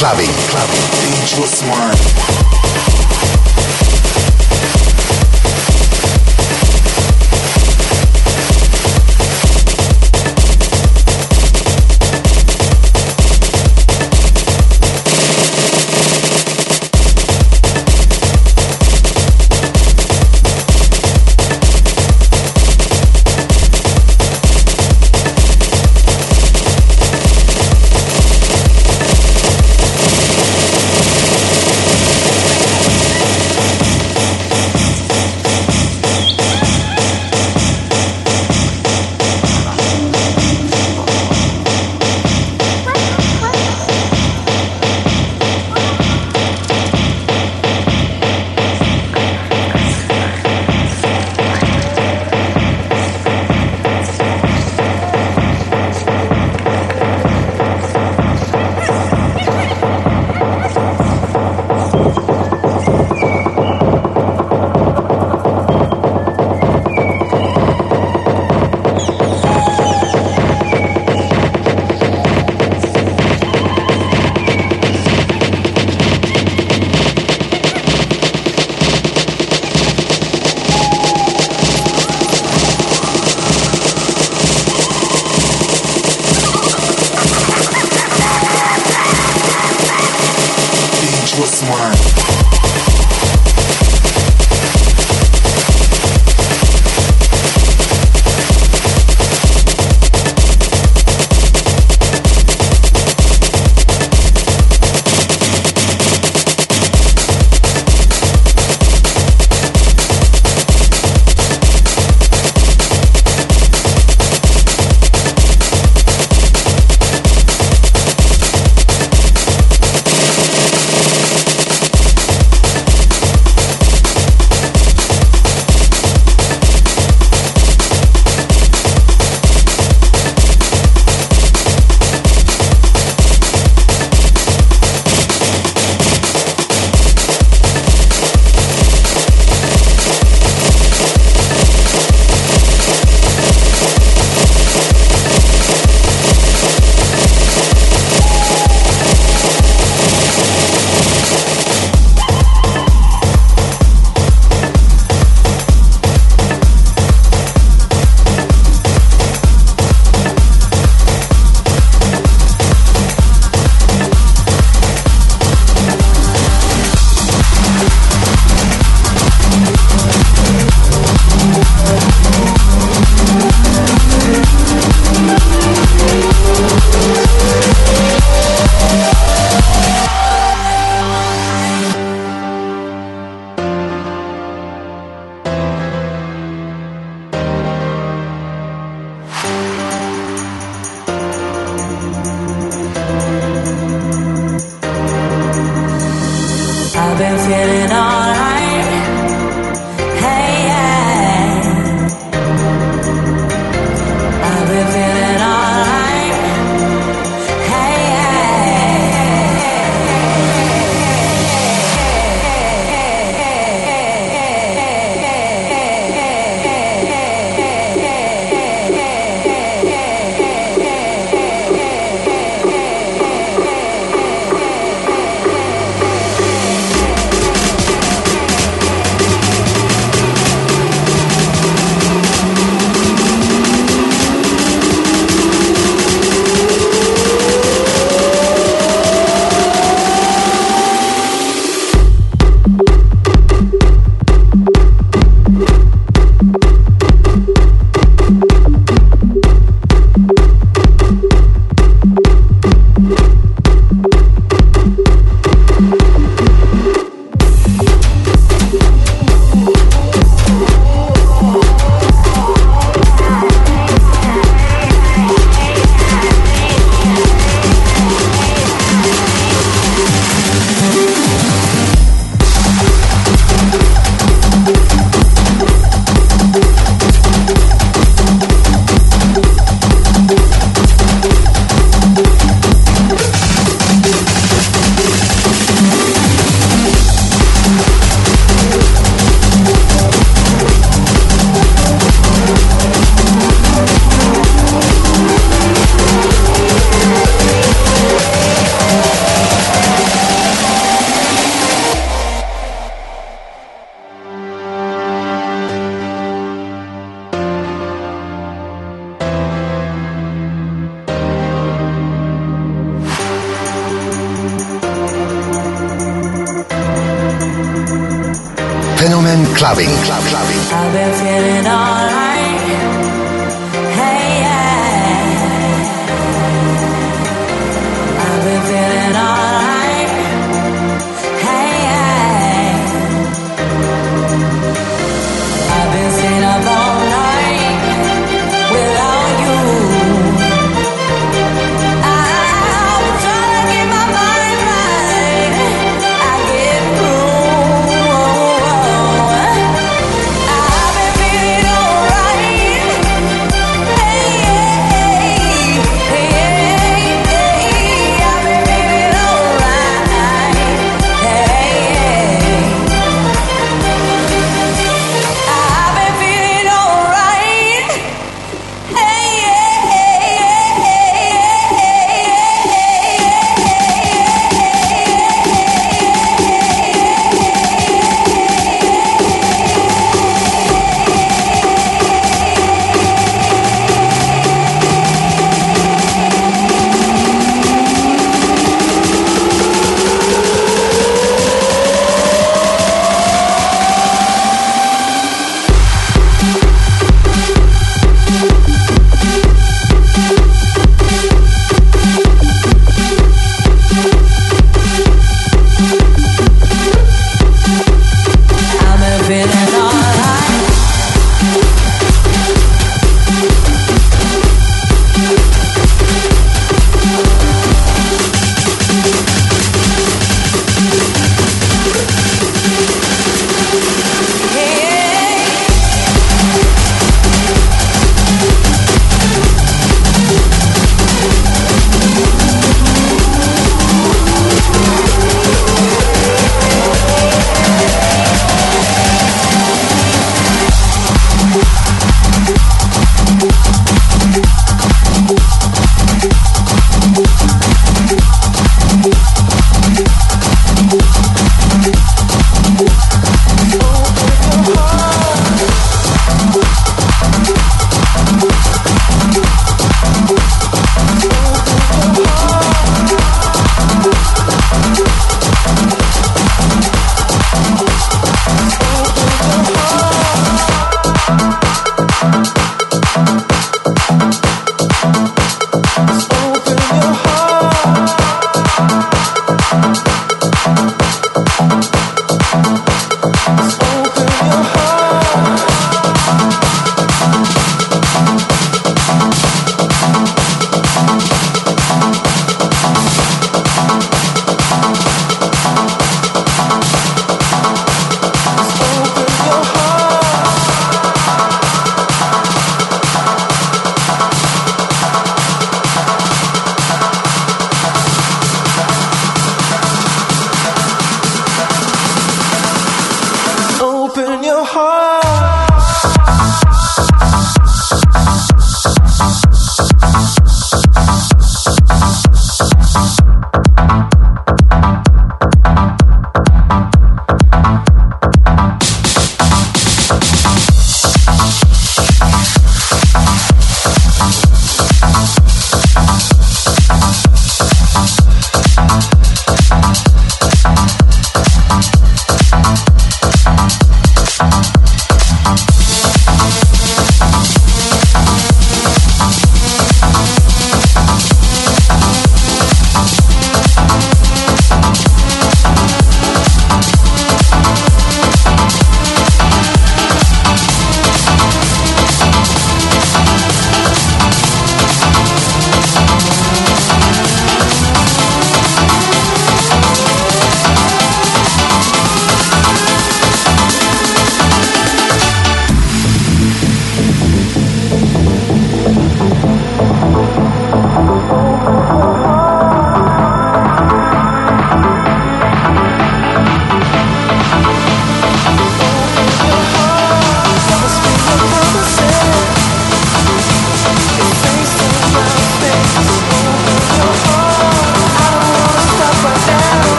Fenomen Clubbing. Dangerous one.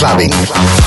Clubbing.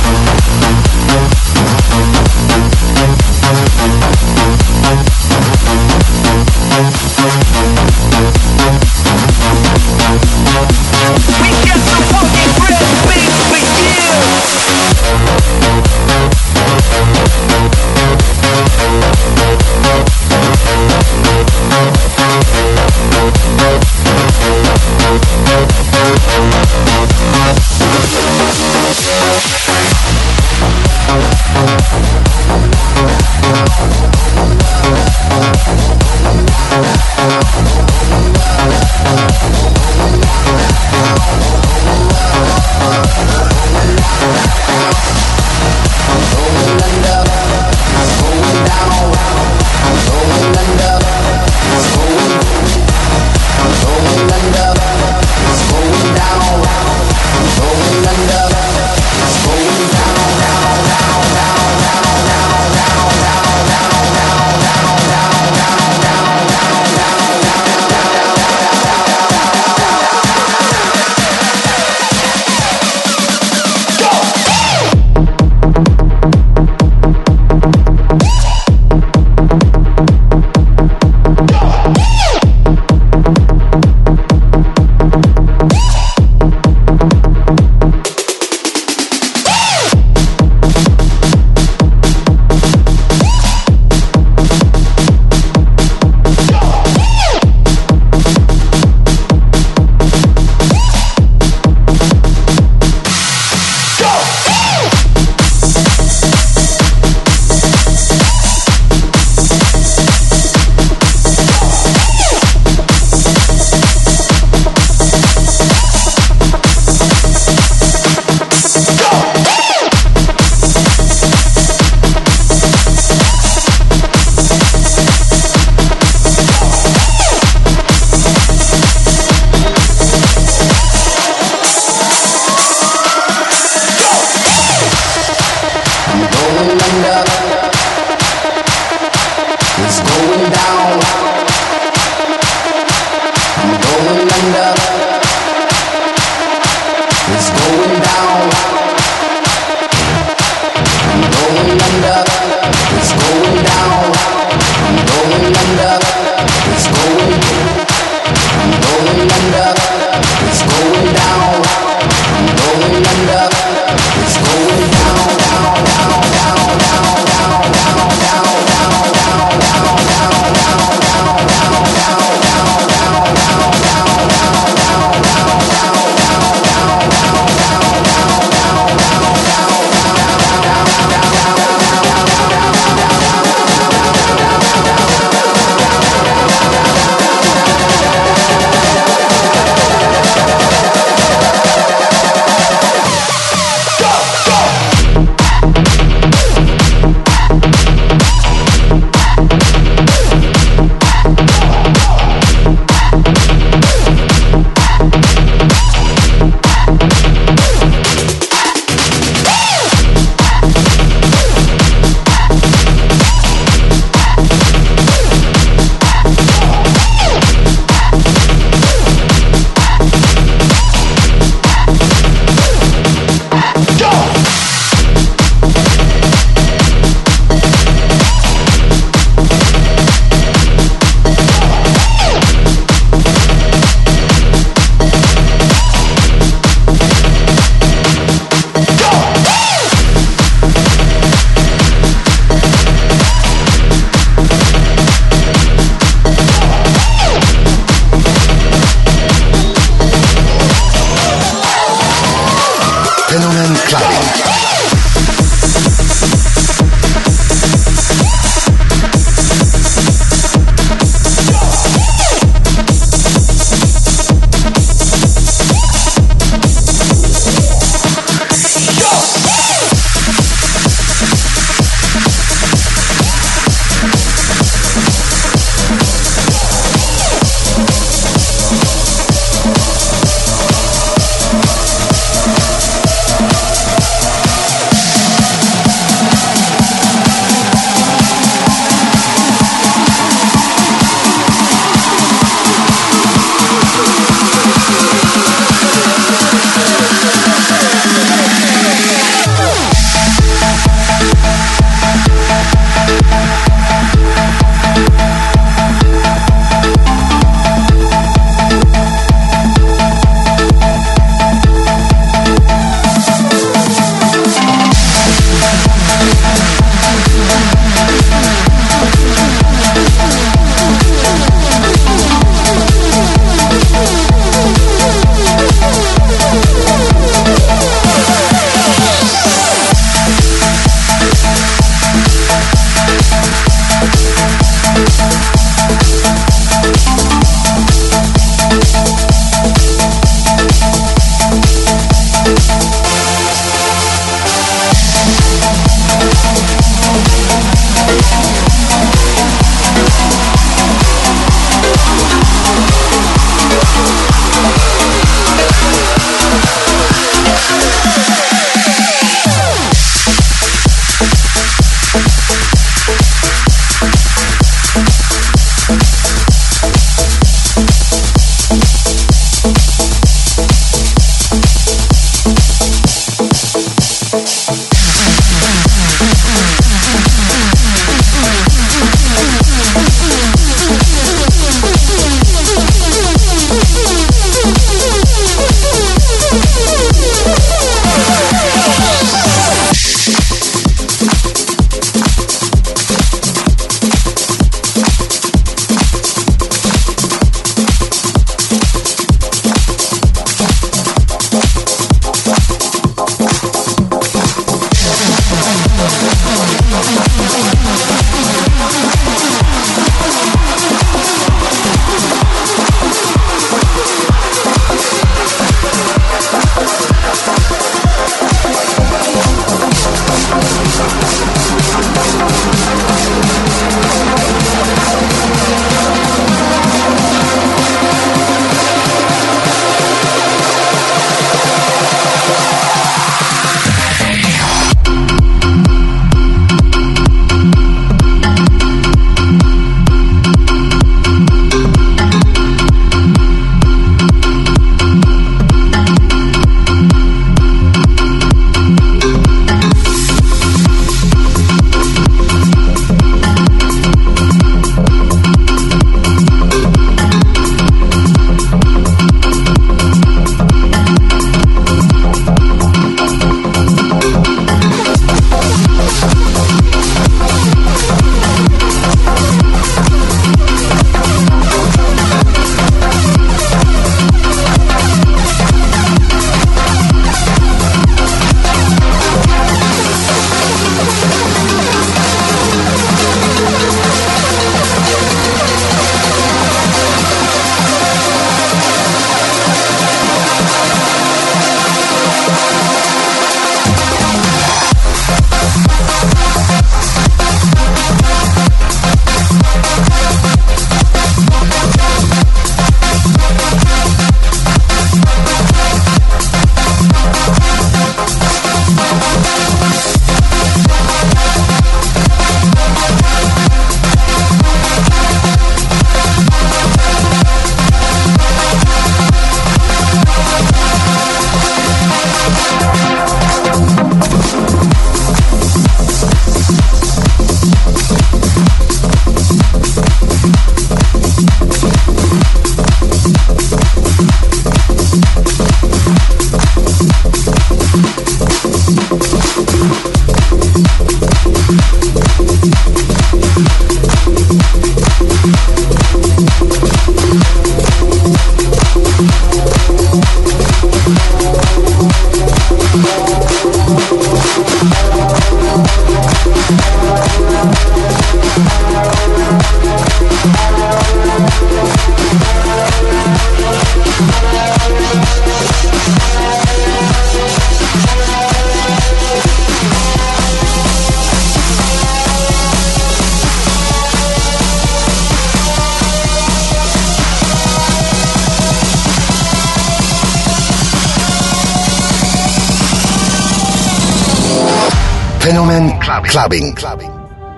Fenomen Clubbing. clubbing,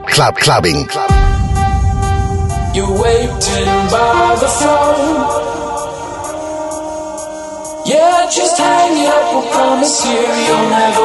Club Clubbing. You're waiting by the phone. Yeah, just hang up. I promise you, you'll never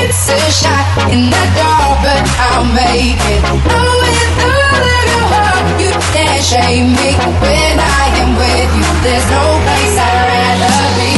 It's a shot in the dark, but I'll make it. I'm with the little heart, you can't shame me when I am with you. There's no place I'd rather be.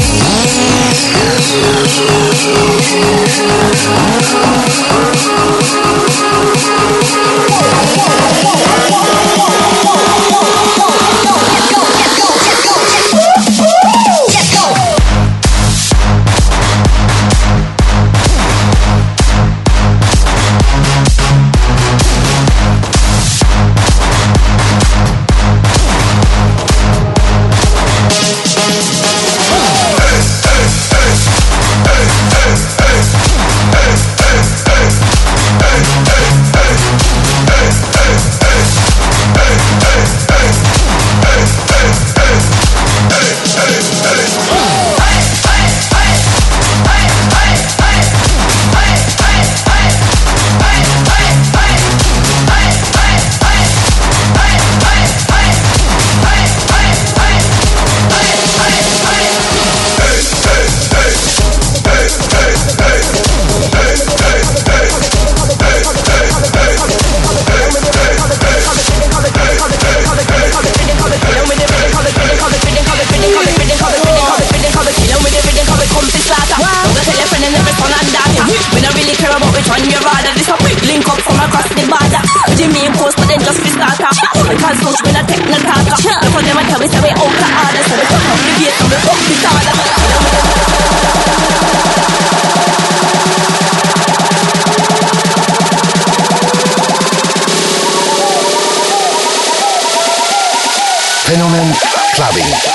Benz.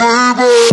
baby.